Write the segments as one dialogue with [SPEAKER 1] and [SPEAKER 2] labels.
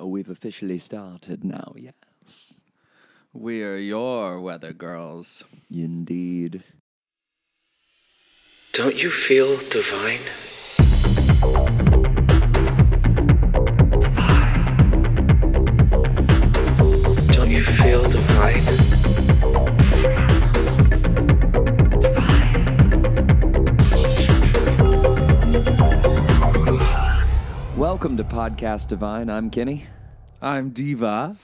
[SPEAKER 1] Oh, we've officially started now, yes.
[SPEAKER 2] We are your weather girls.
[SPEAKER 1] Indeed.
[SPEAKER 3] Don't you feel divine?
[SPEAKER 1] Welcome to Podcast Divine. I'm Kenny,
[SPEAKER 2] I'm Diva.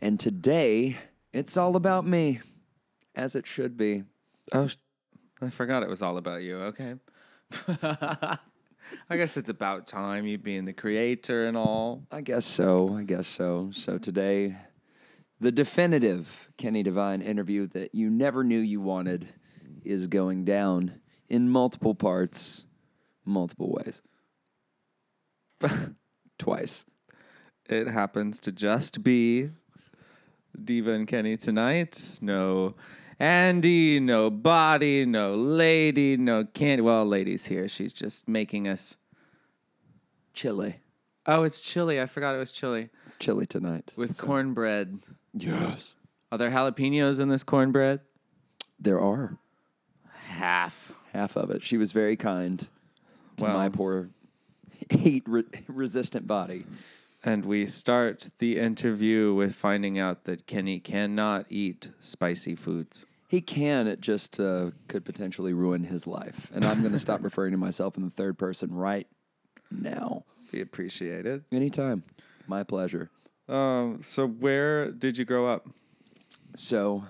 [SPEAKER 1] and today it's all about me, as it should be.
[SPEAKER 2] Oh, sh- I forgot it was all about you. Okay. I guess it's about time you being the creator and all.
[SPEAKER 1] I guess so. I guess so. So today, the definitive Kenny Divine interview that you never knew you wanted is going down in multiple parts, multiple ways. Twice.
[SPEAKER 2] It happens to just be Diva and Kenny tonight. No Andy, no body, no lady, no candy. Well, lady's here. She's just making us.
[SPEAKER 1] Chili.
[SPEAKER 2] Oh, it's chili. I forgot it was chili.
[SPEAKER 1] It's chili tonight.
[SPEAKER 2] With cornbread.
[SPEAKER 1] Yes.
[SPEAKER 2] Are there jalapenos in this cornbread?
[SPEAKER 1] There are.
[SPEAKER 2] Half.
[SPEAKER 1] Half of it. She was very kind to
[SPEAKER 2] Well.
[SPEAKER 1] my poor heat re- resistant body.
[SPEAKER 2] And we start the interview with finding out that Kenny cannot eat spicy foods.
[SPEAKER 1] He can, it just uh, could potentially ruin his life. And I'm going to stop referring to myself in the third person right now.
[SPEAKER 2] We appreciate it.
[SPEAKER 1] Anytime. My pleasure.
[SPEAKER 2] Um, so, where did you grow up?
[SPEAKER 1] So,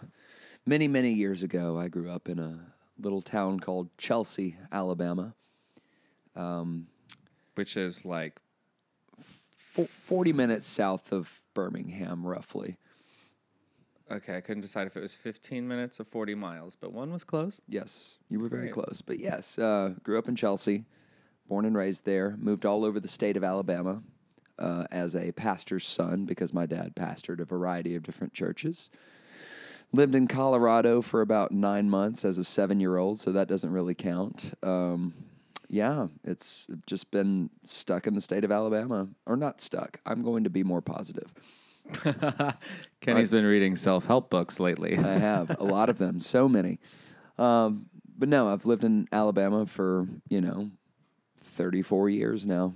[SPEAKER 1] many, many years ago, I grew up in a little town called Chelsea, Alabama.
[SPEAKER 2] Which is like,
[SPEAKER 1] Fo- 40 minutes south of Birmingham, roughly.
[SPEAKER 2] okay, I couldn't decide if it was 15 minutes or 40 miles, but one was close.
[SPEAKER 1] Yes, you were very
[SPEAKER 2] Great.
[SPEAKER 1] close. But yes, uh, grew up in Chelsea, born and raised there, moved all over the state of Alabama uh, as a pastor's son because my dad pastored a variety of different churches. Lived in Colorado for about nine months as a seven year old, so that doesn't really count. Um, yeah, it's just been stuck in the state of Alabama. Or not stuck. I'm going to be more positive.
[SPEAKER 2] Kenny's been reading self help books lately.
[SPEAKER 1] I have a lot of them, so many. Um, but no, I've lived in Alabama for you know, thirty four years now.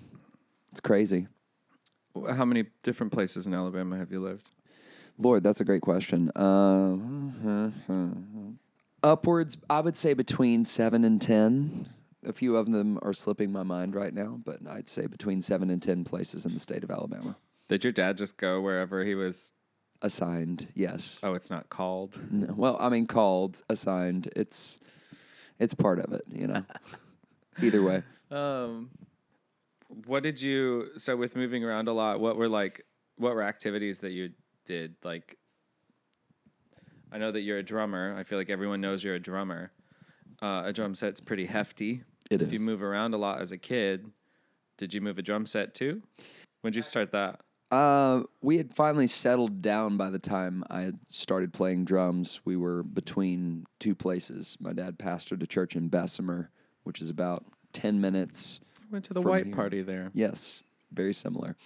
[SPEAKER 1] It's crazy.
[SPEAKER 2] How many different places in Alabama have you lived?
[SPEAKER 1] Lord, that's a great question. Uh, upwards, I would say between seven and ten. A few of them are slipping my mind right now, but I'd say between seven and ten places in the state of Alabama.
[SPEAKER 2] Did your dad just go wherever he was?
[SPEAKER 1] Assigned, yes.
[SPEAKER 2] Oh, it's not called.
[SPEAKER 1] No, well, I mean, called, assigned. It's it's part of it, you know. Either way.
[SPEAKER 2] Um, what did you? So with moving around a lot, what were like? What were activities that you did? Like, I know that you're a drummer. I feel like everyone knows you're a drummer. Uh, a drum set's pretty hefty.
[SPEAKER 1] It
[SPEAKER 2] if you move around a lot as a kid, did you move a drum set too? When'd you start that?
[SPEAKER 1] Uh, we had finally settled down by the time I had started playing drums. We were between two places. My dad pastored a church in Bessemer, which is about 10 minutes.
[SPEAKER 2] Went to the
[SPEAKER 1] From
[SPEAKER 2] white
[SPEAKER 1] here.
[SPEAKER 2] party there.
[SPEAKER 1] Yes, very similar.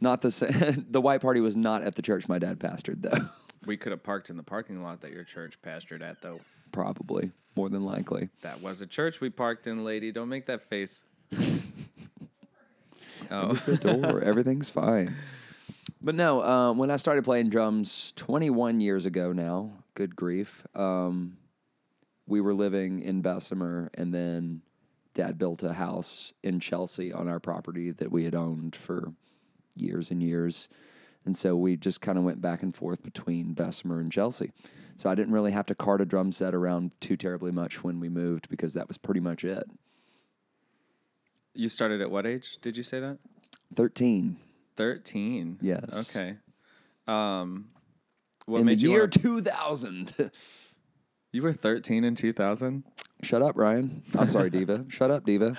[SPEAKER 1] Not the same. the white party was not at the church my dad pastored, though.
[SPEAKER 2] We could have parked in the parking lot that your church pastored at, though.
[SPEAKER 1] Probably, more than likely.
[SPEAKER 2] That was a church we parked in, lady. Don't make that face. oh,
[SPEAKER 1] the door. Everything's fine. But no, uh, when I started playing drums 21 years ago now, good grief, um, we were living in Bessemer, and then dad built a house in Chelsea on our property that we had owned for years and years. And so we just kind of went back and forth between Bessemer and Chelsea. So I didn't really have to cart a drum set around too terribly much when we moved because that was pretty much it.
[SPEAKER 2] you started at what age? Did you say that?
[SPEAKER 1] 13
[SPEAKER 2] Thirteen.
[SPEAKER 1] Yes.
[SPEAKER 2] Okay. Um, what
[SPEAKER 1] in the
[SPEAKER 2] made you
[SPEAKER 1] year
[SPEAKER 2] wanna-
[SPEAKER 1] 2000.
[SPEAKER 2] You were thirteen in two thousand.
[SPEAKER 1] Shut up, Ryan. I'm sorry, Diva. Shut up, Diva.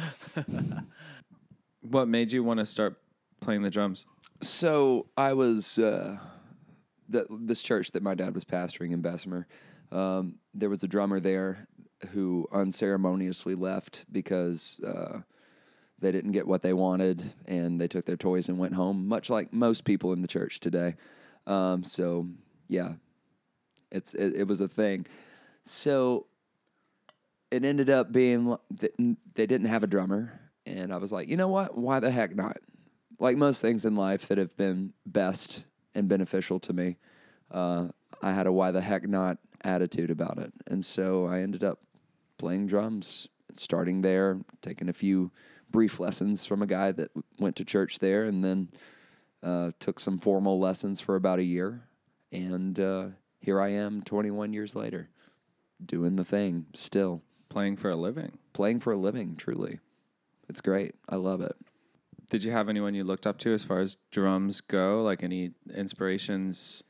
[SPEAKER 2] What made you want to start playing the drums?
[SPEAKER 1] So I was uh, this church that my dad was pastoring in Bessemer. Um, there was a drummer there who unceremoniously left because uh, they didn't get what they wanted and they took their toys and went home, much like most people in the church today. Um, so yeah, it's it, it was a thing. So it ended up being they didn't have a drummer, and I was like, you know what? Why the heck not? Like most things in life that have been best and beneficial to me, uh, I had a why the heck not attitude about it, and so I ended up playing drums, starting there, taking a few brief lessons from a guy that went to church there, and then uh, took some formal lessons for about a year, and uh, here I am, 21 years later, doing the thing still
[SPEAKER 2] Playing for a living.
[SPEAKER 1] playing for a living, truly. It's great. I love it.
[SPEAKER 2] Did you have anyone you looked up to as far as drums go? Like any inspirations,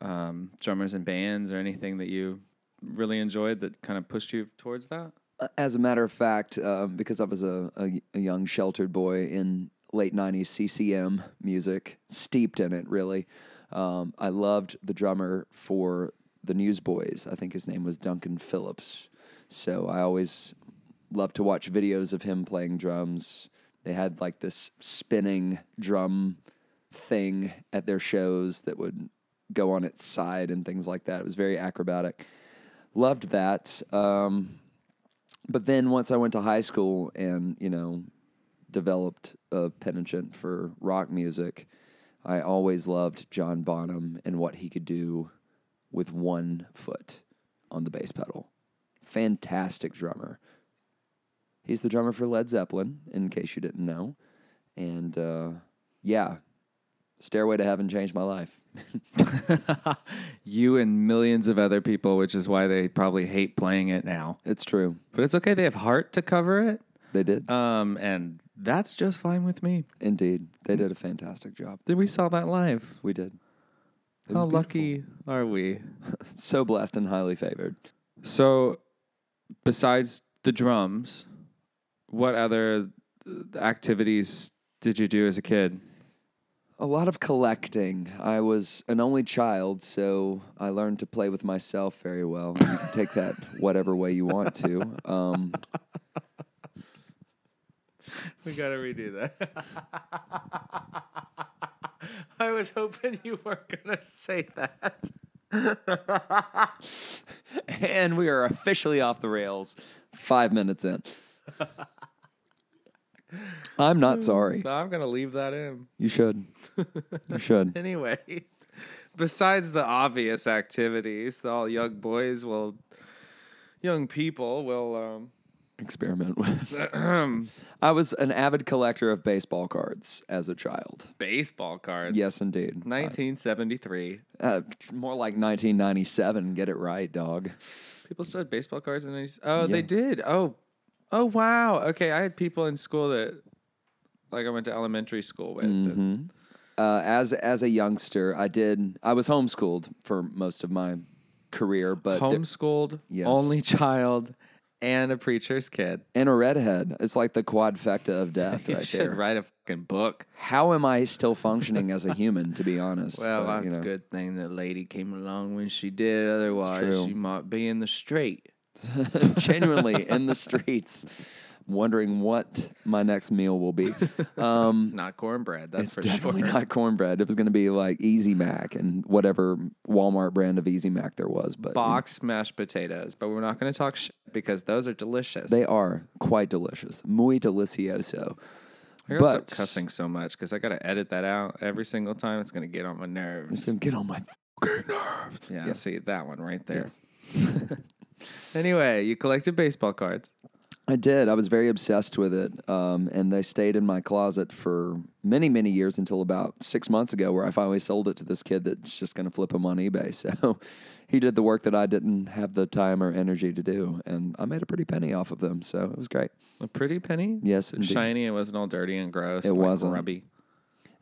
[SPEAKER 2] um, drummers and bands, or anything that you really enjoyed that kind of pushed you towards that?
[SPEAKER 1] As a matter of fact, um, because I was a, a, a young sheltered boy in late 90s CCM music, steeped in it, really, um, I loved the drummer for the Newsboys. I think his name was Duncan Phillips. So I always loved to watch videos of him playing drums. They had like this spinning drum thing at their shows that would go on its side and things like that. It was very acrobatic. Loved that. Um, but then once I went to high school and, you know, developed a penchant for rock music, I always loved John Bonham and what he could do with one foot on the bass pedal. Fantastic drummer. He's the drummer for Led Zeppelin, in case you didn't know. And uh, yeah, Stairway to Heaven changed my life.
[SPEAKER 2] You and millions of other people, which is why they probably hate playing it now.
[SPEAKER 1] It's true.
[SPEAKER 2] But it's okay. They have heart to cover it.
[SPEAKER 1] They did.
[SPEAKER 2] Um, and that's just fine with me.
[SPEAKER 1] Indeed. They did a fantastic job.
[SPEAKER 2] Did we saw that live?
[SPEAKER 1] We did. It
[SPEAKER 2] How lucky are we?
[SPEAKER 1] So blessed and highly favored.
[SPEAKER 2] So, besides the drums, what other uh, activities did you do as a kid?
[SPEAKER 1] A lot of collecting. I was an only child, so I learned to play with myself very well. You can take that whatever way you want to. Um,
[SPEAKER 2] We gotta redo that. I was hoping you weren't gonna say that.
[SPEAKER 1] and we are officially off the rails five minutes in. I'm not sorry.
[SPEAKER 2] No, I'm gonna leave that in.
[SPEAKER 1] You should. You should.
[SPEAKER 2] Anyway, besides the obvious activities that all young boys will, young people will, um,
[SPEAKER 1] Experiment with. I was an avid collector of baseball cards as a child.
[SPEAKER 2] baseball cards.
[SPEAKER 1] Yes, indeed.
[SPEAKER 2] 1973.
[SPEAKER 1] Uh, more like 1997. Get it right, dog.
[SPEAKER 2] People still had baseball cards in the 90s. Oh, they did. Oh, oh wow. Okay, I had people in school that, like, I went to elementary school with. that-
[SPEAKER 1] Mm-hmm. Uh, as as a youngster, I did. I was homeschooled for most of my career, but there-
[SPEAKER 2] Homeschooled,
[SPEAKER 1] Yes.
[SPEAKER 2] only child, and a preacher's kid.
[SPEAKER 1] and a redhead. It's like the quadfecta of death,
[SPEAKER 2] you
[SPEAKER 1] right
[SPEAKER 2] should
[SPEAKER 1] there.
[SPEAKER 2] write a fucking book.
[SPEAKER 1] How am I still functioning as a human? To be honest,
[SPEAKER 2] Well,
[SPEAKER 1] But, you
[SPEAKER 2] that's
[SPEAKER 1] know,
[SPEAKER 2] a good thing that lady came along when she did. Otherwise,
[SPEAKER 1] true.
[SPEAKER 2] she might be in the street.
[SPEAKER 1] Genuinely in the streets, wondering what my next meal will be. Um,
[SPEAKER 2] It's not cornbread, that's
[SPEAKER 1] it's
[SPEAKER 2] for
[SPEAKER 1] definitely
[SPEAKER 2] sure.
[SPEAKER 1] not cornbread. It was going to be like Easy Mac and whatever Walmart brand of Easy Mac there was, but
[SPEAKER 2] Box mashed potatoes, but we're not going to talk shit because those are delicious.
[SPEAKER 1] they are quite delicious, muy delicioso.
[SPEAKER 2] I gotta
[SPEAKER 1] but-
[SPEAKER 2] stop cussing so much because I gotta edit that out every single time. It's gonna get on my nerves.
[SPEAKER 1] It's gonna get on my nerves.
[SPEAKER 2] Yeah, see that one right there.
[SPEAKER 1] Yes.
[SPEAKER 2] Anyway, you collected baseball cards.
[SPEAKER 1] I did. I was very obsessed with it, um, and they stayed in my closet for many, many years until about six months ago, where I finally sold it to this kid that's just going to flip them on eBay. So he did the work that I didn't have the time or energy to do, and I made a pretty penny off of them. So it was great.
[SPEAKER 2] A pretty penny.
[SPEAKER 1] Yes, indeed.
[SPEAKER 2] shiny. It wasn't all dirty and gross.
[SPEAKER 1] It
[SPEAKER 2] like
[SPEAKER 1] wasn't.
[SPEAKER 2] grubby.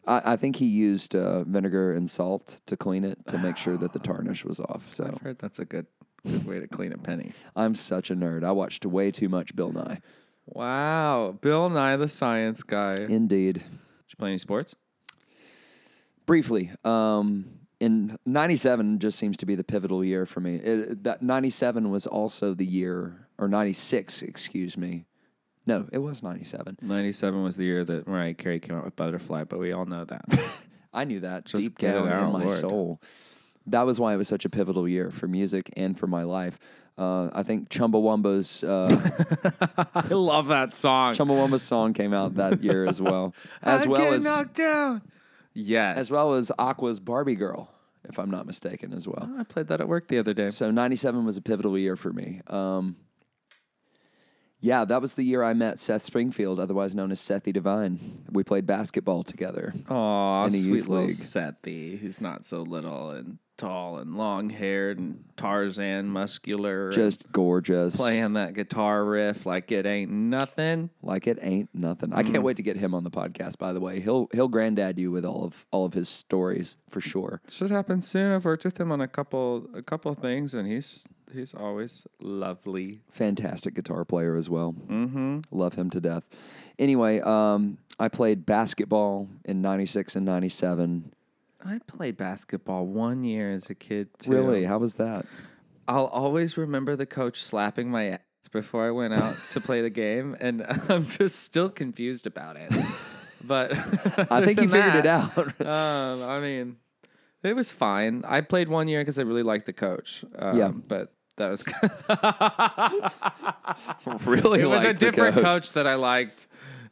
[SPEAKER 1] I, I think he used uh, vinegar and salt to clean it to make sure that the tarnish was off. So
[SPEAKER 2] I've heard that's a good, good way to clean a penny.
[SPEAKER 1] I'm such a nerd. I watched way too much Bill Nye.
[SPEAKER 2] Wow, Bill Nye the Science Guy. Did
[SPEAKER 1] Indeed.
[SPEAKER 2] you play any sports?
[SPEAKER 1] briefly um in 97 just seems to be the pivotal year for me it, that 97 was also the year or 96 excuse me No, it was 97.
[SPEAKER 2] 97 was the year that Mariah Carey came out with Butterfly, but we all know that.
[SPEAKER 1] I knew that
[SPEAKER 2] Just
[SPEAKER 1] deep
[SPEAKER 2] get it
[SPEAKER 1] down in
[SPEAKER 2] out,
[SPEAKER 1] my
[SPEAKER 2] Lord.
[SPEAKER 1] soul. That was why it was such a pivotal year for music and for my life. Uh, I think Chumbawamba's uh,
[SPEAKER 2] I love that song.
[SPEAKER 1] Chumbawamba's song came out that year as well, as well as
[SPEAKER 2] knocked down. Yes.
[SPEAKER 1] as well as Aqua's Barbie Girl, if I'm not mistaken, as well.
[SPEAKER 2] Oh, I played that at work the other day.
[SPEAKER 1] So 97 was a pivotal year for me. Um, yeah, that was the year I met Seth Springfield, otherwise known as Sethy Divine. We played basketball together.
[SPEAKER 2] Aw,
[SPEAKER 1] in a
[SPEAKER 2] sweet
[SPEAKER 1] youth
[SPEAKER 2] little
[SPEAKER 1] league.
[SPEAKER 2] Sethy, who's not so little and tall and long haired and Tarzan muscular. and
[SPEAKER 1] Just gorgeous.
[SPEAKER 2] playing that guitar riff like it ain't nothing.
[SPEAKER 1] Like it ain't nothing. I can't mm-hmm. wait to get him on the podcast. By the way, he'll he'll granddad you with all of all of his stories for sure.
[SPEAKER 2] Should happen soon. I've worked with him on a couple a couple things, and he's he's always lovely.
[SPEAKER 1] Fantastic guitar player as well. Mm-hmm. Love him to death. Anyway, um, I played basketball in '96 and '97.
[SPEAKER 2] I played basketball one year as a kid too.
[SPEAKER 1] Really, how was that?
[SPEAKER 2] I'll always remember the coach slapping my ass before I went out to play the game, and I'm just still confused about it. But
[SPEAKER 1] I think you figured it out.
[SPEAKER 2] um, I mean, it was fine. I played one year because I really liked the coach. Um,
[SPEAKER 1] Yeah.
[SPEAKER 2] but that was
[SPEAKER 1] really,
[SPEAKER 2] it was a different
[SPEAKER 1] coach.
[SPEAKER 2] coach. that I liked.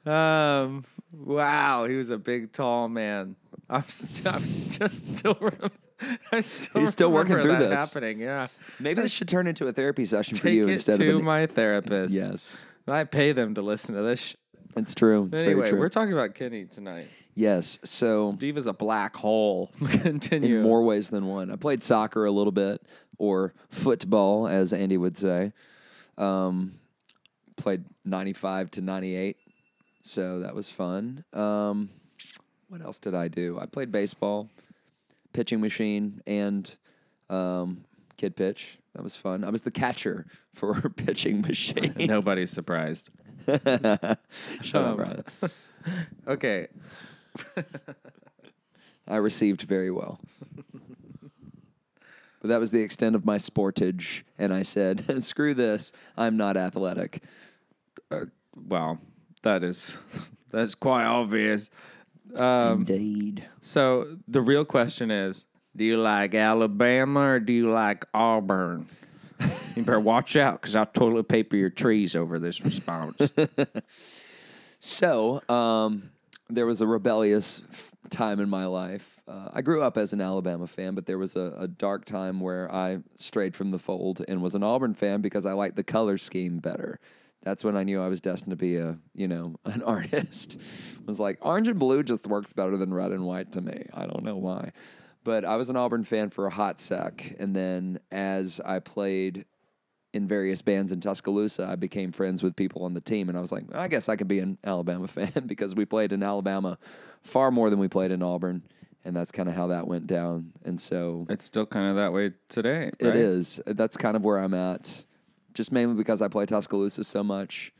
[SPEAKER 2] Um, wow, he was a big, tall man. I'm, st- I'm just still. I still
[SPEAKER 1] He's still working through this.
[SPEAKER 2] happening. Yeah,
[SPEAKER 1] Maybe this should turn into a therapy session for you instead
[SPEAKER 2] to
[SPEAKER 1] of an,
[SPEAKER 2] my therapist.
[SPEAKER 1] yes.
[SPEAKER 2] I pay them to listen to this. Sh-
[SPEAKER 1] It's true. It's
[SPEAKER 2] anyway,
[SPEAKER 1] true.
[SPEAKER 2] we're talking about Kenny tonight.
[SPEAKER 1] Yes. So
[SPEAKER 2] Diva's a black hole. Continue.
[SPEAKER 1] in more ways than one. I played soccer a little bit, or football, as Andy would say. Um, played 95 to 98, so that was fun. Um, what else did I do? I played baseball, pitching machine, and um, kid pitch. That was fun. I was the catcher for pitching machine.
[SPEAKER 2] Nobody's surprised.
[SPEAKER 1] Shut up, Ryan.
[SPEAKER 2] Okay.
[SPEAKER 1] I received very well. But that was the extent of my sportage, and I said, "Screw this! I'm not athletic."
[SPEAKER 2] Well, that is that's quite obvious. Um,
[SPEAKER 1] Indeed.
[SPEAKER 2] so the real question is: Do you like Alabama or do you like Auburn? you better watch out because I'll toilet paper your trees over this response.
[SPEAKER 1] So, um, there was a rebellious time in my life. Uh, I grew up as an Alabama fan, but there was a, a dark time where I strayed from the fold and was an Auburn fan because I liked the color scheme better. That's when I knew I was destined to be a, you know, an artist. Was like, orange and blue just works better than red and white to me. I don't know why. But I was an Auburn fan for a hot sec. And then as I played in various bands in Tuscaloosa, I became friends with people on the team, and I was like, I guess I can be an Alabama fan because we played in Alabama far more than we played in Auburn, and that's kind of how that went down. And so
[SPEAKER 2] it's still kind of that way today.
[SPEAKER 1] it
[SPEAKER 2] right?
[SPEAKER 1] is. That's kind of where I'm at, just mainly because I play Tuscaloosa so much.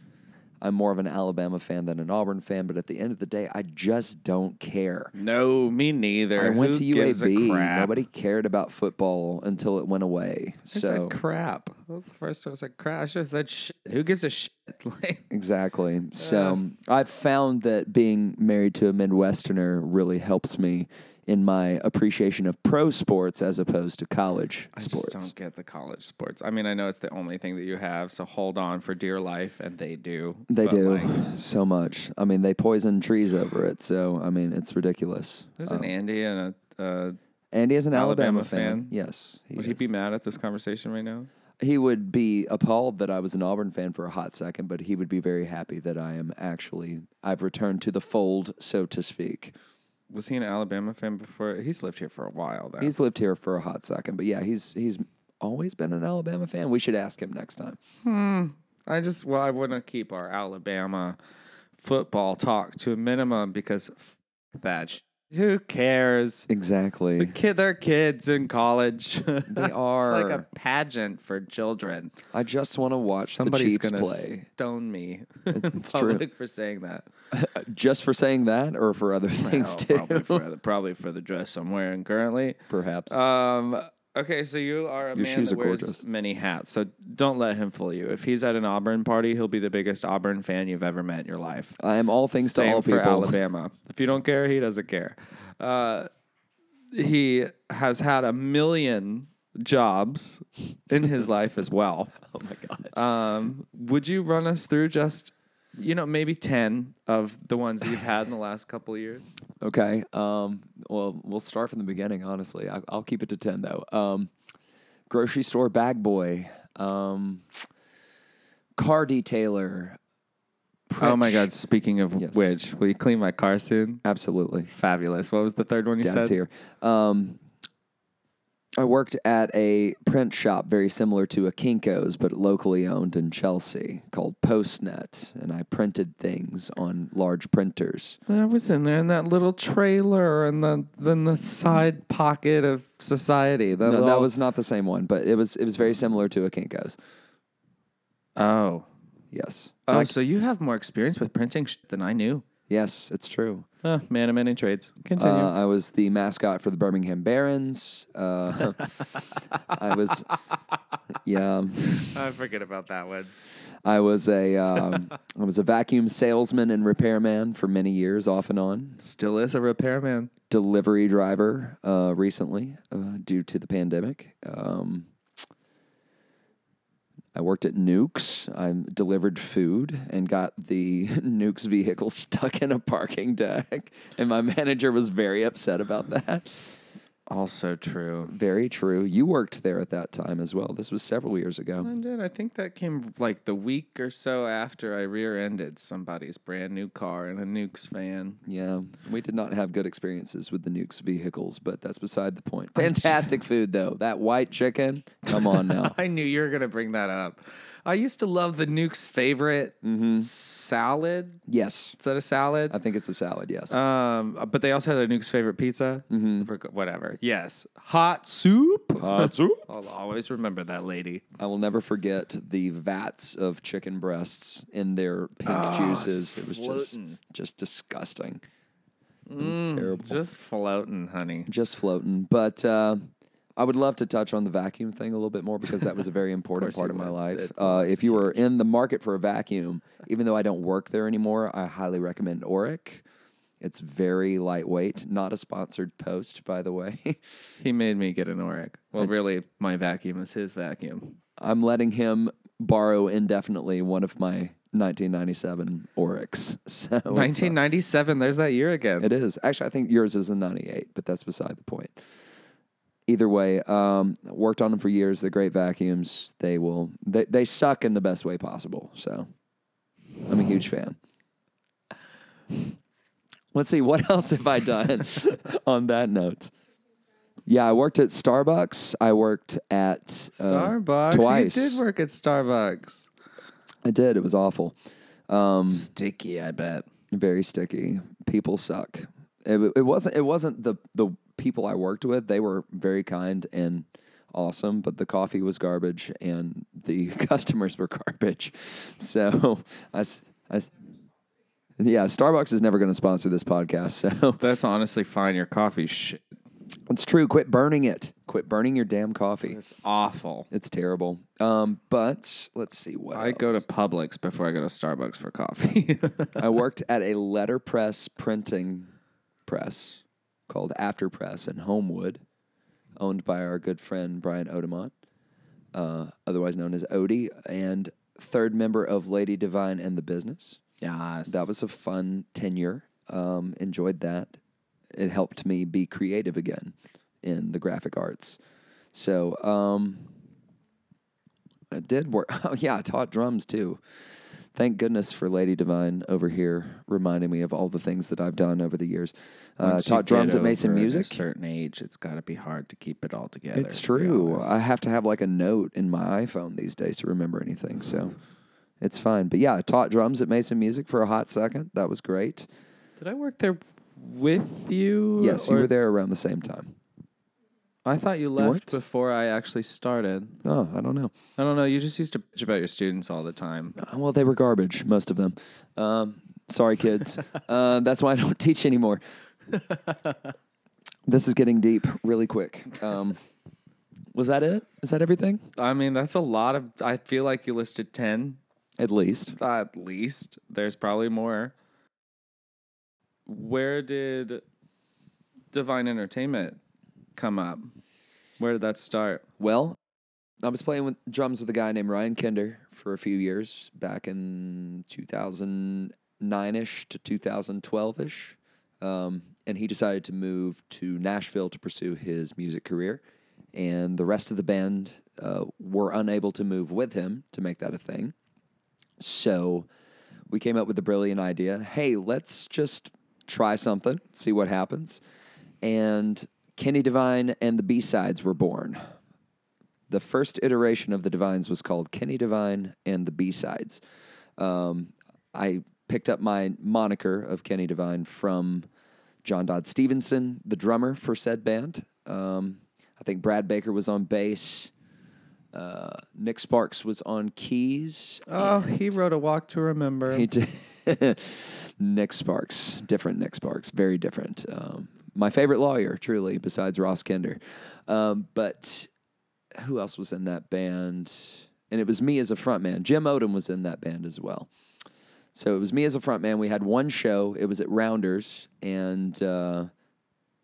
[SPEAKER 1] I'm more of an Alabama fan than an Auburn fan, but at the end of the day, I just don't care.
[SPEAKER 2] No, me neither.
[SPEAKER 1] I went
[SPEAKER 2] Who
[SPEAKER 1] to UAB. Nobody cared about football until it went away.
[SPEAKER 2] I
[SPEAKER 1] So
[SPEAKER 2] said crap. That's the first time I said crap. I should have said shit. Who gives a shit? Like,
[SPEAKER 1] Exactly. Uh. So I've found that being married to a Midwesterner really helps me in my appreciation of pro sports as opposed to college
[SPEAKER 2] I
[SPEAKER 1] sports.
[SPEAKER 2] I just don't get the college sports. I mean, I know it's the only thing that you have, so hold on for dear life, and they do.
[SPEAKER 1] They do
[SPEAKER 2] like,
[SPEAKER 1] so much. I mean, they poison trees over it. So I mean, it's ridiculous.
[SPEAKER 2] there's
[SPEAKER 1] Um,
[SPEAKER 2] an Andy and a. Uh,
[SPEAKER 1] Andy is an Alabama,
[SPEAKER 2] Alabama
[SPEAKER 1] fan.
[SPEAKER 2] fan?
[SPEAKER 1] Yes, he
[SPEAKER 2] would he be mad at this conversation right now?
[SPEAKER 1] He would be appalled that I was an Auburn fan for a hot second, but he would be very happy that I am actually I've returned to the fold, so to speak.
[SPEAKER 2] Was he an Alabama fan before? He's lived here for a while. Though.
[SPEAKER 1] He's lived here for a hot second, but yeah, he's he's always been an Alabama fan. We should ask him next time. Hmm.
[SPEAKER 2] I just well, I want to keep our Alabama football talk to a minimum because f- that. Who cares?
[SPEAKER 1] Exactly.
[SPEAKER 2] Kid, they're kids in college.
[SPEAKER 1] They are.
[SPEAKER 2] it's like a pageant for children.
[SPEAKER 1] I just want to watch
[SPEAKER 2] Somebody's
[SPEAKER 1] the Chiefs
[SPEAKER 2] gonna
[SPEAKER 1] play.
[SPEAKER 2] stone me
[SPEAKER 1] It's true.
[SPEAKER 2] public for saying that.
[SPEAKER 1] Just for saying that, or for other things
[SPEAKER 2] Well,
[SPEAKER 1] too,
[SPEAKER 2] probably, for the, probably for the dress I'm wearing currently.
[SPEAKER 1] perhaps.
[SPEAKER 2] Um, Okay, so you are a
[SPEAKER 1] Your
[SPEAKER 2] man
[SPEAKER 1] shoes
[SPEAKER 2] that
[SPEAKER 1] are
[SPEAKER 2] wears
[SPEAKER 1] gorgeous.
[SPEAKER 2] many hats. So don't let him fool you. If he's at an Auburn party, he'll be the biggest Auburn fan you've ever met in your life.
[SPEAKER 1] I am all things
[SPEAKER 2] Same
[SPEAKER 1] to all
[SPEAKER 2] for
[SPEAKER 1] people.
[SPEAKER 2] Alabama. if you don't care, he doesn't care. Uh, he has had a million jobs in his life as well.
[SPEAKER 1] Oh my god.
[SPEAKER 2] Um, would you run us through just, you know, maybe 10 of the ones that you've had in the last couple of years?
[SPEAKER 1] Okay. Um, well, we'll start from the beginning. Honestly, I, I'll keep it to ten though. Um, grocery store bag boy, um, car detailer.
[SPEAKER 2] Oh my God. Speaking of
[SPEAKER 1] Yes.
[SPEAKER 2] which, will you clean my car soon?
[SPEAKER 1] Absolutely,
[SPEAKER 2] Fabulous. What was the third one you
[SPEAKER 1] Dad's
[SPEAKER 2] said?
[SPEAKER 1] here. Um, I worked at a print shop very similar to a Kinko's, but locally owned in Chelsea, called Postnet, and I printed things on large printers.
[SPEAKER 2] I was in there in that little trailer and the then the side pocket of society. The
[SPEAKER 1] No, that
[SPEAKER 2] little-
[SPEAKER 1] was not the same one, but it was it was very similar to a Kinko's.
[SPEAKER 2] oh
[SPEAKER 1] Yes.
[SPEAKER 2] oh. So you have more experience with printing sh- than I knew.
[SPEAKER 1] Yes, it's true.
[SPEAKER 2] Uh, man of many trades. Continue.
[SPEAKER 1] Uh, I was the mascot for the Birmingham Barons. Uh, I was, yeah,
[SPEAKER 2] I forget about that one.
[SPEAKER 1] I was a, um, I was a vacuum salesman and repairman for many years, off and on.
[SPEAKER 2] Still is a repairman.
[SPEAKER 1] Delivery driver uh, recently uh, due to the pandemic. Um, I worked at Newk's. I delivered food and got the Newk's vehicle stuck in a parking deck, and my manager was very upset about that.
[SPEAKER 2] Also true.
[SPEAKER 1] Very true. You worked there at that time as well. This was several years ago.
[SPEAKER 2] I did. I think that came like the week or so after I rear-ended somebody's brand new car in a Newk's van.
[SPEAKER 1] Yeah, we did not have good experiences with the Newk's vehicles, but that's beside the point. Fantastic food though. That white chicken. Come on now.
[SPEAKER 2] I knew you were gonna bring that up. I used to love the Newk's favorite salad.
[SPEAKER 1] yes,
[SPEAKER 2] Is that a salad?
[SPEAKER 1] I think it's a salad. Yes.
[SPEAKER 2] Um, but they also had a Newk's favorite pizza. Mm-hmm. whatever. Yes, hot soup.
[SPEAKER 1] Hot soup.
[SPEAKER 2] I'll always remember that lady.
[SPEAKER 1] I will never forget the vats of chicken breasts in their pink juices. It was
[SPEAKER 2] floating.
[SPEAKER 1] just just disgusting. It was terrible.
[SPEAKER 2] Just floating, honey.
[SPEAKER 1] Just floating. But uh, I would love to touch on the vacuum thing a little bit more because that was a very important part of my life. Uh, if you were in the market for a vacuum, even though I don't work there anymore, I highly recommend Oreck. It's very lightweight. Not a sponsored post, by the way.
[SPEAKER 2] He made me get an Oreck. Well, really, my vacuum is his vacuum.
[SPEAKER 1] I'm letting him borrow indefinitely one of my 1997 Orecks. So
[SPEAKER 2] 1997. There's that year again.
[SPEAKER 1] It is. Actually, I think yours is a 98, but that's beside the point. Either way, um, worked on them for years. They're great vacuums. They will, they, they suck in the best way possible. So I'm a huge fan. Let's see, what else have I done on that note? Yeah, I worked at Starbucks. I worked at uh,
[SPEAKER 2] Starbucks.
[SPEAKER 1] twice.
[SPEAKER 2] You did work at Starbucks.
[SPEAKER 1] I did. It was awful.
[SPEAKER 2] Sticky, I bet.
[SPEAKER 1] very sticky. People suck. It, it wasn't. It wasn't the the people I worked with. They were very kind and awesome, but the coffee was garbage and the customers were garbage. So I, I yeah, Starbucks is never going to sponsor this podcast. So
[SPEAKER 2] That's honestly fine. Your coffee shit.
[SPEAKER 1] it's true. Quit burning it. Quit burning your damn coffee.
[SPEAKER 2] It's awful.
[SPEAKER 1] It's terrible. Um, but let's see what
[SPEAKER 2] I go to. Publix before I go to Starbucks for coffee.
[SPEAKER 1] I worked at a letterpress printing press called After Press in Homewood, owned by our good friend Brian Odemont, uh, otherwise known as Odie, and third member of Lady Divine and the Business.
[SPEAKER 2] yes.
[SPEAKER 1] That was a fun tenure. Um, enjoyed that. It helped me be creative again in the graphic arts. So um, I did work. Oh yeah, I taught drums too. Thank goodness for Lady Divine over here reminding me of all the things that I've done over the years. Uh, taught drums at Mason
[SPEAKER 2] over
[SPEAKER 1] Music.
[SPEAKER 2] A certain age, it's got to be hard to keep it all together.
[SPEAKER 1] It's
[SPEAKER 2] to
[SPEAKER 1] true.
[SPEAKER 2] honest.
[SPEAKER 1] I have to have like a note in my iPhone these days to remember anything. So it's fine. But yeah, I taught drums at Mason Music for a hot second. That was great.
[SPEAKER 2] Did I work there with you?
[SPEAKER 1] Yes, you were there around the same time.
[SPEAKER 2] I thought you left
[SPEAKER 1] weren't?
[SPEAKER 2] before I actually started.
[SPEAKER 1] Oh, I don't know.
[SPEAKER 2] I don't know. You just used to bitch about your students all the time.
[SPEAKER 1] Uh, Well, they were garbage, most of them. Um, sorry, kids. uh, that's why I don't teach anymore. this is getting deep really quick. Um, Was that it? Is that everything?
[SPEAKER 2] I mean, that's a lot of. I feel like you listed ten
[SPEAKER 1] At least.
[SPEAKER 2] at least. There's probably more. Where did Divine Entertainment come up? Where did that start?
[SPEAKER 1] Well, I was playing with drums with a guy named Ryan Kinder for a few years back in 2009 ish to 2012 ish. Um, and he decided to move to Nashville to pursue his music career. And the rest of the band uh, were unable to move with him to make that a thing. So we came up with the brilliant idea hey, let's just try something, see what happens. And Kenny Divine and the B sides were born. The first iteration of the Divines was called Kenny Divine and the B sides. Um, I picked up my moniker of Kenny Divine from John Dodd Stevenson, the drummer for said band. Um, I think Brad Baker was on bass. Uh, Nick Sparks was on keys.
[SPEAKER 2] Oh, he wrote a walk to remember.
[SPEAKER 1] He did. Nick Sparks, different Nick Sparks, very different. Um, my favorite lawyer, truly, besides Ross Kinder. Um, but who else was in that band? And it was me as a frontman. Jim Odom was in that band as well. So it was me as a frontman. We had one show. It was at Rounders, and uh,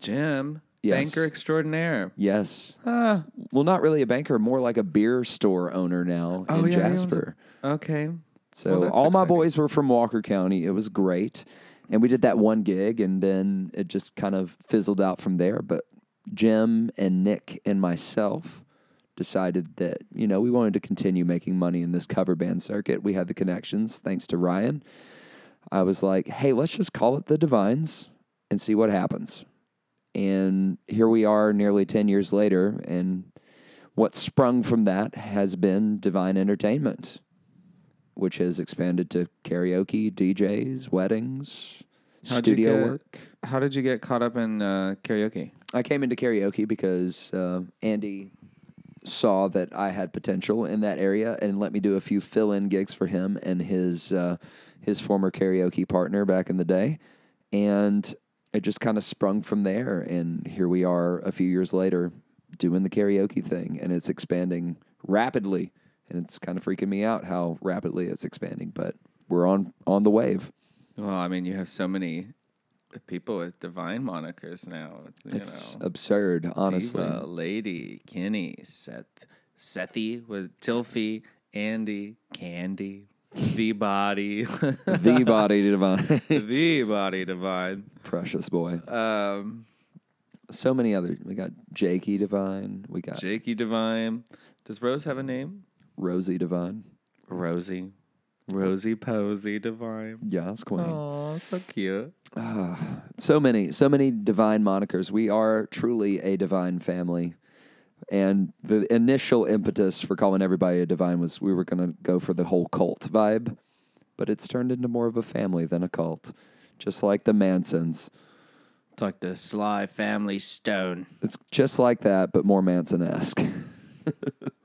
[SPEAKER 2] Jim,
[SPEAKER 1] Yes.
[SPEAKER 2] banker extraordinaire.
[SPEAKER 1] yes,
[SPEAKER 2] Ah,
[SPEAKER 1] well, not really a banker, more like a beer store owner now
[SPEAKER 2] Oh,
[SPEAKER 1] in
[SPEAKER 2] yeah, owns a-
[SPEAKER 1] Jasper.
[SPEAKER 2] okay.
[SPEAKER 1] So
[SPEAKER 2] Well,
[SPEAKER 1] all my boys were from Walker County. It was great. And we did that one gig and then it just kind of fizzled out from there. But Jim and Nick and myself decided that, you know, we wanted to continue making money in this cover band circuit. We had the connections thanks to Ryan. I was like, hey, let's just call it the Divines and see what happens. And here we are nearly 10 years later. And what sprung from that has been Divine Entertainment which has expanded to karaoke, DJs, weddings,
[SPEAKER 2] How'd
[SPEAKER 1] studio
[SPEAKER 2] get-
[SPEAKER 1] work.
[SPEAKER 2] How did you get caught up in uh, karaoke?
[SPEAKER 1] I came into karaoke because uh, Andy saw that I had potential in that area and let me do a few fill-in gigs for him and his uh, his former karaoke partner back in the day, and it just kind of sprung from there. And here we are, a few years later, doing the karaoke thing, and it's expanding rapidly. And it's kind of freaking me out how rapidly it's expanding, but we're on on the wave.
[SPEAKER 2] Well, I mean, you have so many people with divine monikers now. You
[SPEAKER 1] It's
[SPEAKER 2] know,
[SPEAKER 1] absurd, honestly.
[SPEAKER 2] Diva, Lady, Kenny, Seth, Sethy with Tilfy, Andy, Candy, the body,
[SPEAKER 1] the body divine,
[SPEAKER 2] the body divine.
[SPEAKER 1] precious boy.
[SPEAKER 2] Um,
[SPEAKER 1] So many other. We got Jakey Divine. We got
[SPEAKER 2] Jakey Divine. Does Rose have a name?
[SPEAKER 1] Rosie Divine.
[SPEAKER 2] Rosie. Rosie Posey Divine.
[SPEAKER 1] Yes, Queen.
[SPEAKER 2] Oh, so cute.
[SPEAKER 1] Ah, so many, so many divine monikers. We are truly a divine family. And the initial impetus for calling everybody a divine was we were going to go for the whole cult vibe, but it's turned into more of a family than a cult, just like the Mansons.
[SPEAKER 2] It's like the Sly Family Stone.
[SPEAKER 1] It's just like that, but more Manson esque.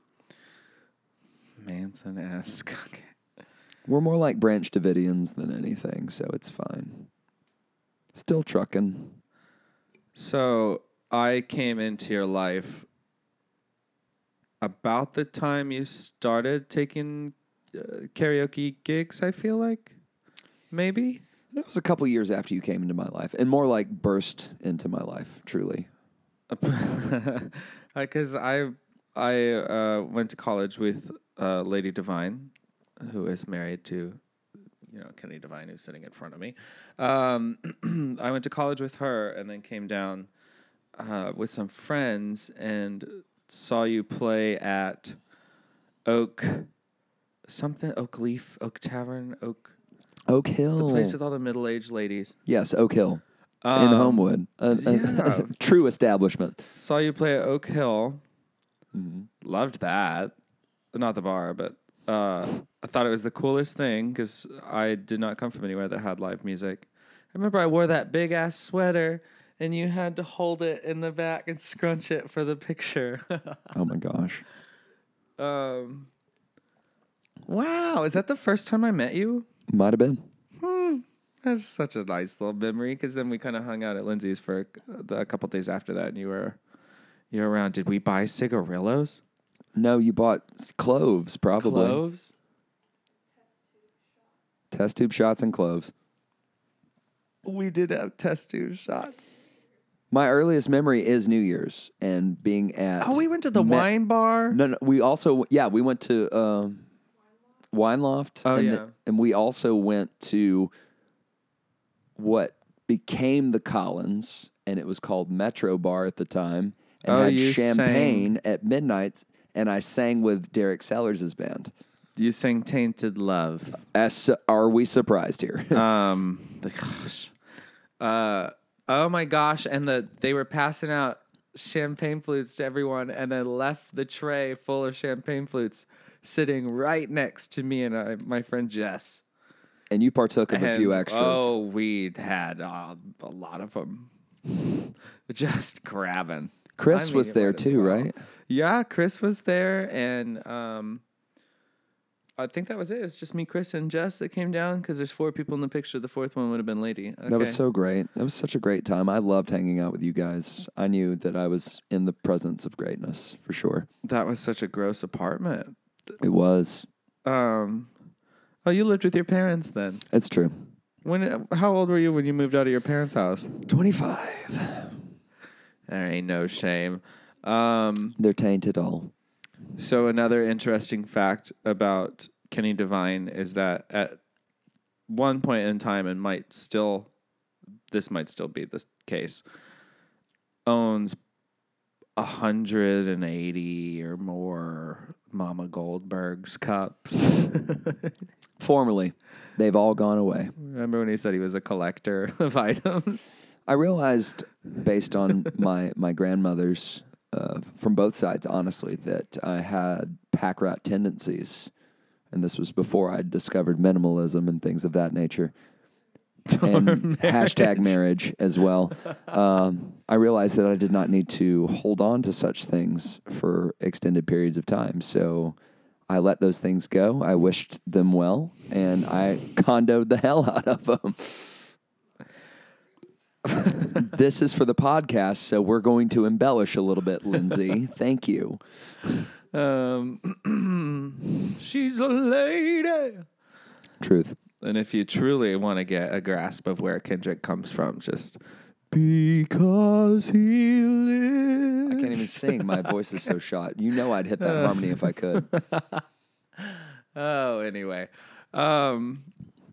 [SPEAKER 2] Manson esque. Okay.
[SPEAKER 1] we're more like Branch Davidians than anything, so it's fine. Still trucking.
[SPEAKER 2] So I came into your life about the time you started taking uh, karaoke gigs. I feel like maybe.
[SPEAKER 1] It was a couple years after you came into my life, and more like burst into my life, truly.
[SPEAKER 2] Because I I uh, went to college with uh, Lady Divine, who is married to you know Kenny Divine, who's sitting in front of me. Um, I went to college with her, and then came down uh, with some friends and saw you play at Oak something Oak Leaf Oak Tavern Oak
[SPEAKER 1] Oak Hill.
[SPEAKER 2] the place with all the middle aged ladies.
[SPEAKER 1] yes, Oak Hill in
[SPEAKER 2] Um,
[SPEAKER 1] Homewood. A, a- true establishment.
[SPEAKER 2] Saw you play at Oak Hill. Loved that. Not the bar, but uh, I thought it was the coolest thing because I did not come from anywhere that had live music. I remember I wore that big ass sweater and you had to hold it in the back and scrunch it for the picture.
[SPEAKER 1] Oh my gosh.
[SPEAKER 2] um, wow, is that the first time I met you?
[SPEAKER 1] Might have been. Hmm.
[SPEAKER 2] That's such a nice little memory because then we kind of hung out at Lindsay's for a, a couple days after that, and you were You're around. Did we buy cigarillos?
[SPEAKER 1] No, you bought s- cloves, probably.
[SPEAKER 2] Cloves?
[SPEAKER 1] Test tube shots and cloves.
[SPEAKER 2] We did have test tube shots.
[SPEAKER 1] My earliest memory is New Year's and being at.
[SPEAKER 2] Oh, we went to the wine bar.
[SPEAKER 1] No, no. We also, yeah, we went to um, Wine Loft.
[SPEAKER 2] Oh,
[SPEAKER 1] and
[SPEAKER 2] yeah.
[SPEAKER 1] and we also went to what became the Collins, and it was called Metro Bar at the time, and
[SPEAKER 2] Oh,
[SPEAKER 1] had
[SPEAKER 2] you
[SPEAKER 1] champagne at midnight. And I sang with Derek Sellers' band.
[SPEAKER 2] You sang "Tainted Love."
[SPEAKER 1] As, are we surprised here?
[SPEAKER 2] Um, the gosh, uh, oh my gosh, and the they were passing out champagne flutes to everyone, and then left the tray full of champagne flutes sitting right next to me and uh, my friend Jess.
[SPEAKER 1] and you partook of a few extras.
[SPEAKER 2] Oh, we had uh, a lot of them. Just grabbing.
[SPEAKER 1] Chris was there too,
[SPEAKER 2] well.
[SPEAKER 1] right?
[SPEAKER 2] Yeah, Chris was there, and um, I think that was it. It was just me, Chris, and Jess that came down because there's four people in the picture. The fourth one would have been Lady.
[SPEAKER 1] That was so great. That was such a great time. I loved hanging out with you guys. I knew that I was in the presence of greatness for sure.
[SPEAKER 2] That was such a gross apartment.
[SPEAKER 1] It was.
[SPEAKER 2] Um, oh, you lived with your parents then.
[SPEAKER 1] It's true.
[SPEAKER 2] When? How old were you when you moved out of your parents' house?
[SPEAKER 1] 25.
[SPEAKER 2] There ain't no shame. Um,
[SPEAKER 1] They're tainted all.
[SPEAKER 2] so another interesting fact about Kenny Divine is that at one point in time, and might still, this might still be the case, owns a hundred and eighty or more Mama Goldberg's cups.
[SPEAKER 1] Formerly, they've all gone away.
[SPEAKER 2] Remember when he said he was a collector of items?
[SPEAKER 1] I realized, based on my my grandmother's, uh, from both sides, honestly, that I had pack rat tendencies, and this was before I discovered minimalism and things of that nature, and hashtag marriage as well. Um, I realized that I did not need to hold on to such things for extended periods of time, so. I let those things go. I wished them well, and I Kondoed the hell out of them. This is for the podcast, so we're going to embellish a little bit, Lindsay. Thank you.
[SPEAKER 2] Um, she's a lady.
[SPEAKER 1] Truth.
[SPEAKER 2] And if you truly want to get a grasp of where Kendrick comes from, just because he lives.
[SPEAKER 1] I can't even sing. My voice is so shot. You know I'd hit that harmony if I could.
[SPEAKER 2] Oh, anyway. Um,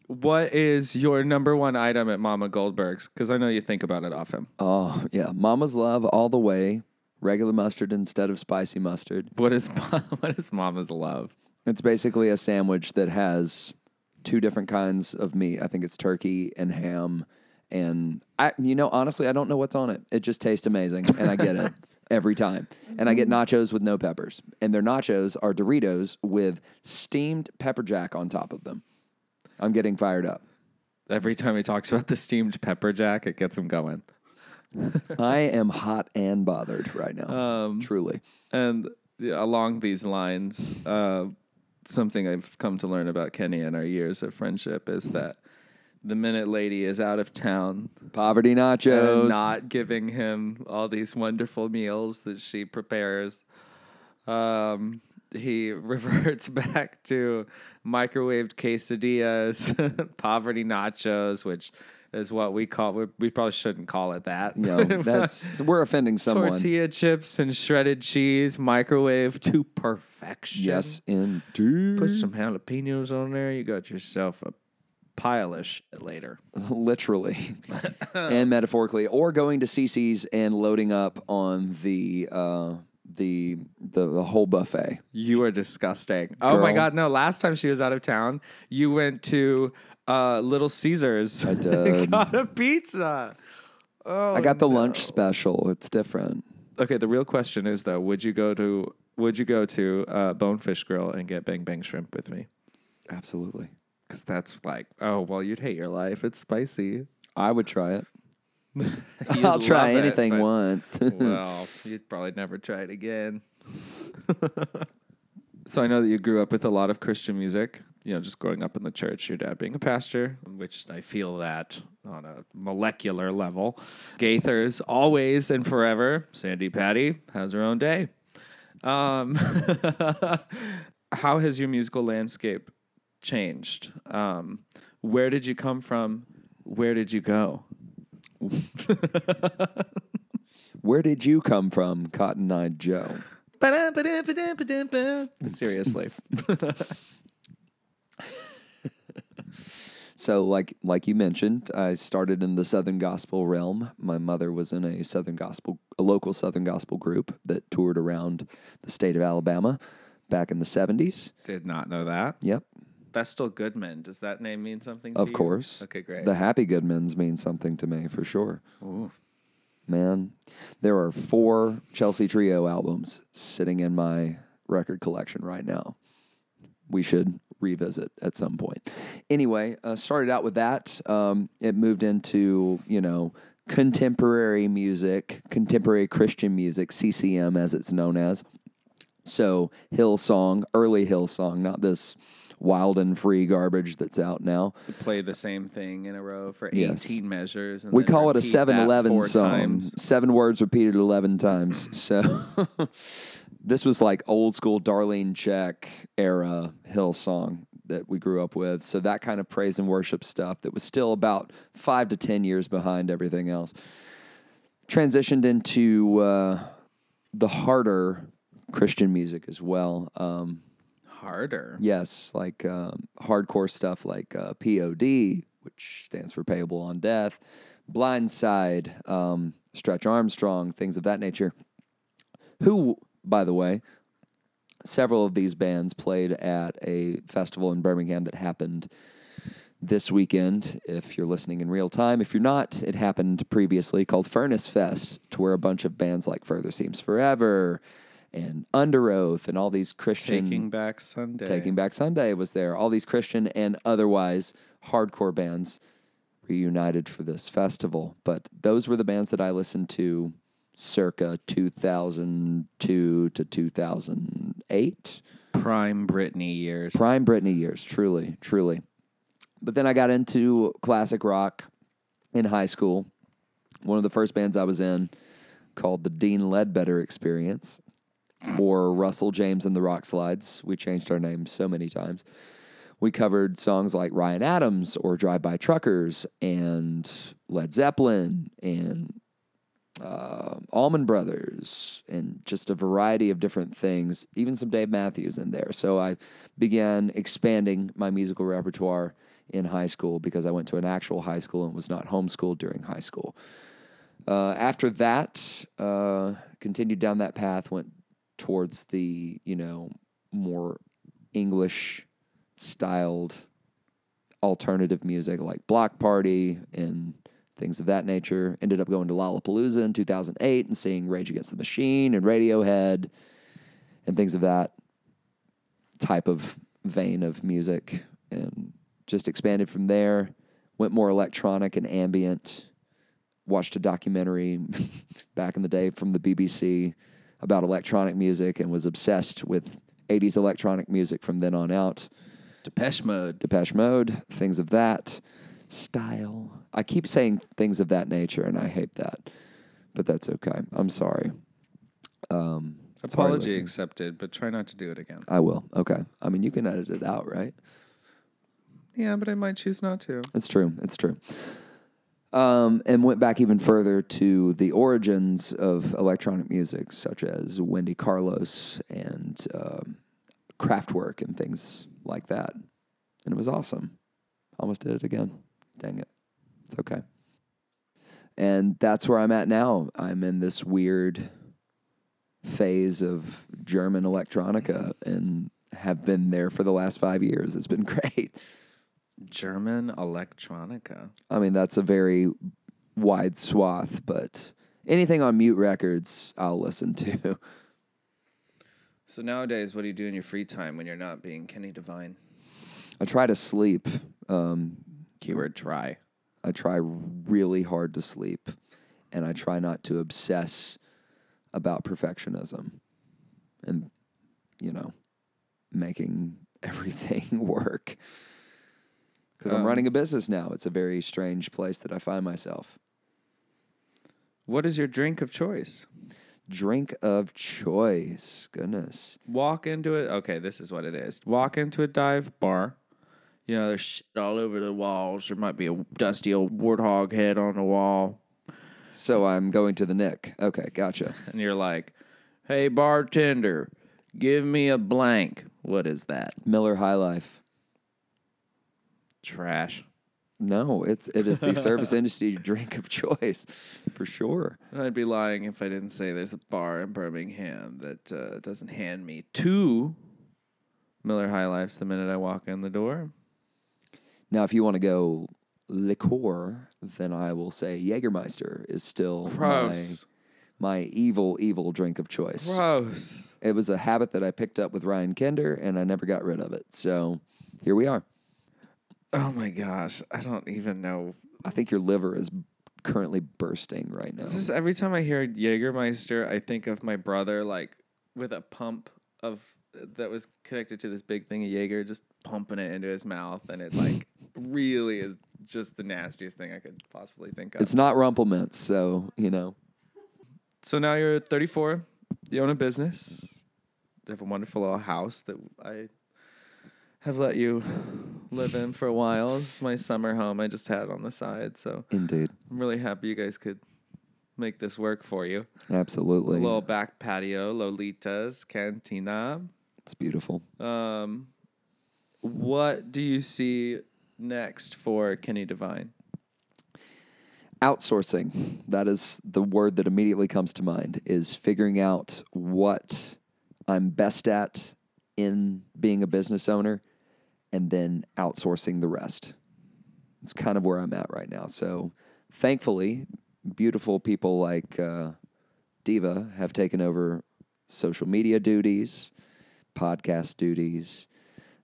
[SPEAKER 2] what is your number one item at Mama Goldberg's? Because I know you think about it often.
[SPEAKER 1] Oh, yeah. Mama's love all the way. Regular mustard instead of spicy mustard.
[SPEAKER 2] What is what is Mama's love?
[SPEAKER 1] It's basically a sandwich that has two different kinds of meat. I think it's turkey and ham. And I, you know, honestly, I don't know what's on it. It just tastes amazing, and I get it every time. And I get nachos with no peppers, and their nachos are Doritos with steamed pepper jack on top of them. I'm getting fired up.
[SPEAKER 2] Every time he talks about the steamed pepper jack, it gets him going.
[SPEAKER 1] I am hot and bothered right now. um, Truly.
[SPEAKER 2] And along these lines, uh, something I've come to learn about Kenny and our years of friendship is that the minute lady is out of town,
[SPEAKER 1] Poverty nachos.
[SPEAKER 2] and not giving him all these wonderful meals that she prepares. Um, he reverts back to microwaved quesadillas, poverty nachos, which is what we call. We, we probably shouldn't call it that.
[SPEAKER 1] know, that's we're offending someone.
[SPEAKER 2] tortilla chips and shredded cheese, microwave to perfection.
[SPEAKER 1] Yes, indeed.
[SPEAKER 2] Put some jalapenos on there. You got yourself a pile of shit later.
[SPEAKER 1] literally and metaphorically, or going to CiCi's and loading up on the uh, the, the the whole buffet.
[SPEAKER 2] You are disgusting. Oh my
[SPEAKER 1] Girl.
[SPEAKER 2] god, no! Last time she was out of town, you went to uh, Little Caesars. I
[SPEAKER 1] did.
[SPEAKER 2] got a pizza. Oh,
[SPEAKER 1] I got the lunch special. It's different.
[SPEAKER 2] okay. The real question is though, would you go to would you go to uh, Bonefish Grill and get bang bang shrimp with me?
[SPEAKER 1] Absolutely,
[SPEAKER 2] Because that's like, oh well, you'd hate your life. It's spicy.
[SPEAKER 1] I would try it. I'll try
[SPEAKER 2] it,
[SPEAKER 1] anything
[SPEAKER 2] but-
[SPEAKER 1] once.
[SPEAKER 2] well, you'd probably never try it again. so I know that you grew up with a lot of Christian music. you know, just growing up in the church, your dad being a pastor, which I feel that on a molecular level. Gaithers, always and forever. Sandi Patty has her own day. Um, how has your musical landscape changed? Um, where did you come from? Where did you go?
[SPEAKER 1] Where did you come from, Cotton Eyed Joe?
[SPEAKER 2] Seriously.
[SPEAKER 1] So, like like you mentioned, I started in the Southern Gospel realm. My mother was in a Southern Gospel, a local Southern Gospel group that toured around the state of Alabama back in the seventies.
[SPEAKER 2] Did not know that.
[SPEAKER 1] Yep,
[SPEAKER 2] Vestal Goodman. Does that name mean something to
[SPEAKER 1] of
[SPEAKER 2] you?
[SPEAKER 1] course.
[SPEAKER 2] Okay, great.
[SPEAKER 1] The Happy Goodmans mean something to me for sure.
[SPEAKER 2] Ooh.
[SPEAKER 1] Man, there are four Chelsea Trio albums sitting in my record collection right now. We should revisit at some point. Anyway, uh, started out with that. Um, it moved into, you know, contemporary music, contemporary Christian music, CCM as it's known as. So, Hillsong, early Hillsong, not this wild and free garbage that's out now.
[SPEAKER 2] To play the same thing in a row for
[SPEAKER 1] Yes.
[SPEAKER 2] 18 measures. And
[SPEAKER 1] We call it a
[SPEAKER 2] repeat
[SPEAKER 1] 7 Eleven song.
[SPEAKER 2] times.
[SPEAKER 1] Seven words repeated 11 times. So this was like old school Darlene Zschech era Hillsong that we grew up with. So that kind of praise and worship stuff that was still about five to 10 years behind everything else. Transitioned into uh, the harder Christian music as well. Um,
[SPEAKER 2] Harder.
[SPEAKER 1] Yes, like um, hardcore stuff like uh, POD, which stands for Payable on Death, Blindside, um, Stretch Armstrong, things of that nature. Who, by the way, several of these bands played at a festival in Birmingham that happened this weekend. If you're listening in real time, if you're not, it happened previously called Furnace Fest, to where a bunch of bands like Further Seems Forever and Underoath and all these Christian
[SPEAKER 2] Taking Back Sunday.
[SPEAKER 1] Taking Back Sunday was there. All these Christian and otherwise hardcore bands reunited for this festival. But those were the bands that I listened to circa 2002 to 2008.
[SPEAKER 2] Prime Britney years.
[SPEAKER 1] Prime Britney years, truly, truly. But then I got into classic rock in high school. One of the first bands I was in called the Dean Ledbetter Experience or Russell James and the Rock Slides. We changed our names so many times. We covered songs like Ryan Adams or Drive By Truckers and Led Zeppelin and uh, Allman Brothers and just a variety of different things, even some Dave Matthews in there. So I began expanding my musical repertoire in high school because I went to an actual high school and was not homeschooled during high school. Uh, after that, uh, continued down that path, went towards the, you know, more English styled alternative music like Bloc Party and things of that nature. Ended up going to Lollapalooza in 2008 and seeing Rage Against the Machine and Radiohead and things of that type of vein of music and just expanded from there. Went more electronic and ambient. Watched a documentary back in the day from the BBC about electronic music and was obsessed with 80s electronic music from then on out.
[SPEAKER 2] Depeche Mode.
[SPEAKER 1] Depeche Mode, things of that style. I keep saying things of that nature, and I hate that, but that's okay. I'm sorry. Um,
[SPEAKER 2] Apology
[SPEAKER 1] listener.
[SPEAKER 2] accepted, but try not to do it again.
[SPEAKER 1] I will. Okay. I mean, you can edit it out, right?
[SPEAKER 2] Yeah, but I might choose not to.
[SPEAKER 1] It's true. It's true. Um, and went back even further to the origins of electronic music, such as Wendy Carlos and um, Kraftwerk and things like that. And it was awesome. Almost did it again. Dang it. It's okay. And that's where I'm at now. I'm in this weird phase of German electronica and have been there for the last five years. It's been great.
[SPEAKER 2] German electronica.
[SPEAKER 1] I mean, that's a very wide swath, but anything on mute records, I'll listen to.
[SPEAKER 2] So nowadays, what do you do in your free time when you're not being Kenny Divine?
[SPEAKER 1] I try to sleep. Um,
[SPEAKER 2] Keyword try.
[SPEAKER 1] I try really hard to sleep, and I try not to obsess about perfectionism and, you know, making everything work. Because I'm
[SPEAKER 2] Um,
[SPEAKER 1] running a business now. It's a very strange place that I find myself.
[SPEAKER 2] What is your drink of choice?
[SPEAKER 1] Drink of choice. Goodness.
[SPEAKER 2] Walk into it. Okay, this is what it is. Walk into a dive bar. You know, there's shit all over the walls. There might be a dusty old warthog head on the wall.
[SPEAKER 1] So I'm going to the Nick. Okay, gotcha.
[SPEAKER 2] And you're like, hey, bartender, give me a blank. What is that?
[SPEAKER 1] Miller High Life.
[SPEAKER 2] Trash.
[SPEAKER 1] No, it's it is the service industry drink of choice, for sure.
[SPEAKER 2] I'd be lying if I didn't say there's a bar in Birmingham that uh, doesn't hand me two Miller High Lifes the minute I walk in the door.
[SPEAKER 1] Now, if you want to go liqueur, then I will say Jägermeister is still
[SPEAKER 2] Gross.
[SPEAKER 1] my my evil evil drink of choice.
[SPEAKER 2] Gross.
[SPEAKER 1] It was a habit that I picked up with Ryan Kinder, and I never got rid of it. So here we are.
[SPEAKER 2] Oh my gosh. I don't even know.
[SPEAKER 1] I think your liver is currently bursting right now.
[SPEAKER 2] It's just every time I hear Jägermeister, I think of my brother like with a pump of that was connected to this big thing of Jaeger, just pumping it into his mouth, and it like really is just the nastiest thing I could possibly think of.
[SPEAKER 1] It's not Rumple Minze, so you know.
[SPEAKER 2] So now you're 34. You own a business. You have a wonderful little house that I have let you live in for a while. It's my summer home I just had on the side. So
[SPEAKER 1] Indeed,
[SPEAKER 2] I'm really happy you guys could make this work for you.
[SPEAKER 1] absolutely,
[SPEAKER 2] little back patio, Lolita's Cantina.
[SPEAKER 1] it's beautiful.
[SPEAKER 2] Um, what do you see next for Kenny Divine?
[SPEAKER 1] outsourcing that is the word that immediately comes to mind is figuring out what i'm best at in being a business owner and then outsourcing the rest. It's kind of where i'm at right now. So thankfully beautiful people like uh, diva have taken over social media duties podcast duties.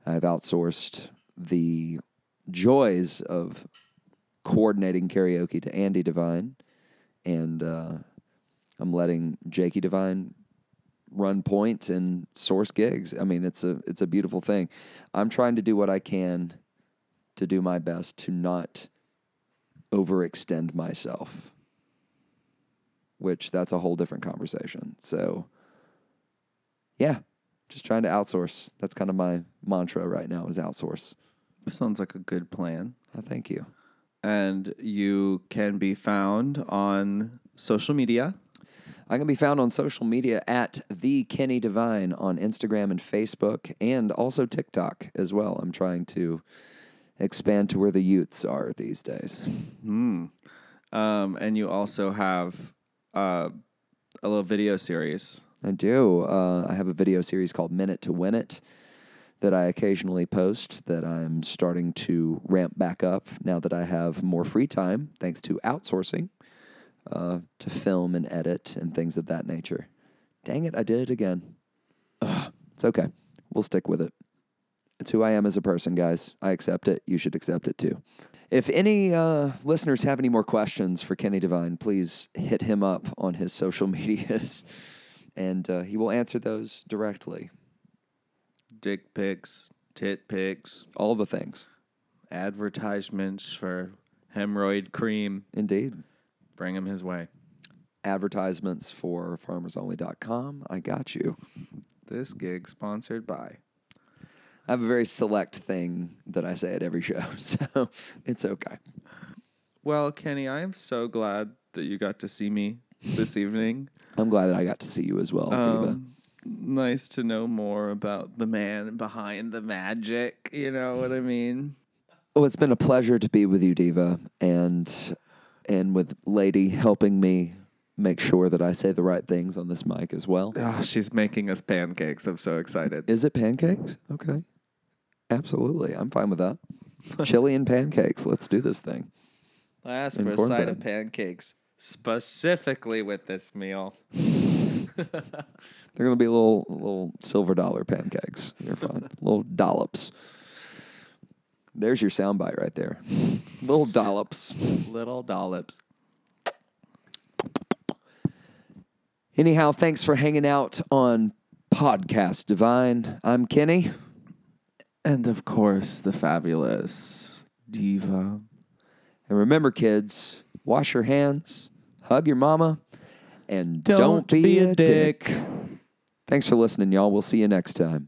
[SPEAKER 1] I've outsourced the joys of coordinating karaoke to Andy Devine, and uh, I'm letting Jakey Devine run points point and source gigs. I mean, it's a it's a beautiful thing. I'm trying to do what I can to do my best to not overextend myself, which that's a whole different conversation. So, yeah, just trying to outsource. That's kind of my mantra right now is outsource.
[SPEAKER 2] Sounds like a good plan.
[SPEAKER 1] Uh, thank you.
[SPEAKER 2] And you can be found on social media.
[SPEAKER 1] I can be found on social media at the Kenny Divine on Instagram and Facebook, and also TikTok as well. I'm trying to expand to where the youths are these days.
[SPEAKER 2] Hmm. Um, and you also have uh, a little video series.
[SPEAKER 1] I do. Uh, I have a video series called Minute to Win It that I occasionally post that I'm starting to ramp back up now that I have more free time thanks to outsourcing uh, to film and edit and things of that nature. Dang it, I did it again. Ugh, it's okay. We'll stick with it. It's who I am as a person, guys. I accept it. You should accept it too. If any uh, listeners have any more questions for Kenny Divine, please hit him up on his social medias and uh, he will answer those directly.
[SPEAKER 2] Dick pics, tit pics,
[SPEAKER 1] All the things.
[SPEAKER 2] advertisements for hemorrhoid cream.
[SPEAKER 1] Indeed.
[SPEAKER 2] Bring him his way.
[SPEAKER 1] Advertisements for farmersonly.com. I got you.
[SPEAKER 2] This gig sponsored by.
[SPEAKER 1] I have a very select thing that I say at every show, so it's okay.
[SPEAKER 2] Well, Kenny, I am so glad that you got to see me this evening.
[SPEAKER 1] I'm glad that I got to see you as well, Diva.
[SPEAKER 2] Um, nice to know more about the man behind the magic. You know what I mean?
[SPEAKER 1] Oh, it's been a pleasure to be with you, Diva, and and with Lady helping me make sure that I say the right things on this mic as well.
[SPEAKER 2] Oh, she's making us pancakes. I'm so excited.
[SPEAKER 1] Is it pancakes? Okay. Absolutely. I'm fine with that. Chili and pancakes. Let's do this thing.
[SPEAKER 2] I asked
[SPEAKER 1] And
[SPEAKER 2] for a side of pancakes specifically with this meal.
[SPEAKER 1] They're gonna be little little silver dollar pancakes. You're fine. little dollops. There's your soundbite right there. Little dollops.
[SPEAKER 2] Little dollops.
[SPEAKER 1] Anyhow, thanks for hanging out on Podcast Divine. I'm Kenny.
[SPEAKER 2] And of course, the fabulous diva.
[SPEAKER 1] And remember, kids, wash your hands, hug your mama, and don't,
[SPEAKER 2] Don't
[SPEAKER 1] be,
[SPEAKER 2] be a
[SPEAKER 1] dick.
[SPEAKER 2] dick.
[SPEAKER 1] Thanks for listening, y'all. We'll see you next time.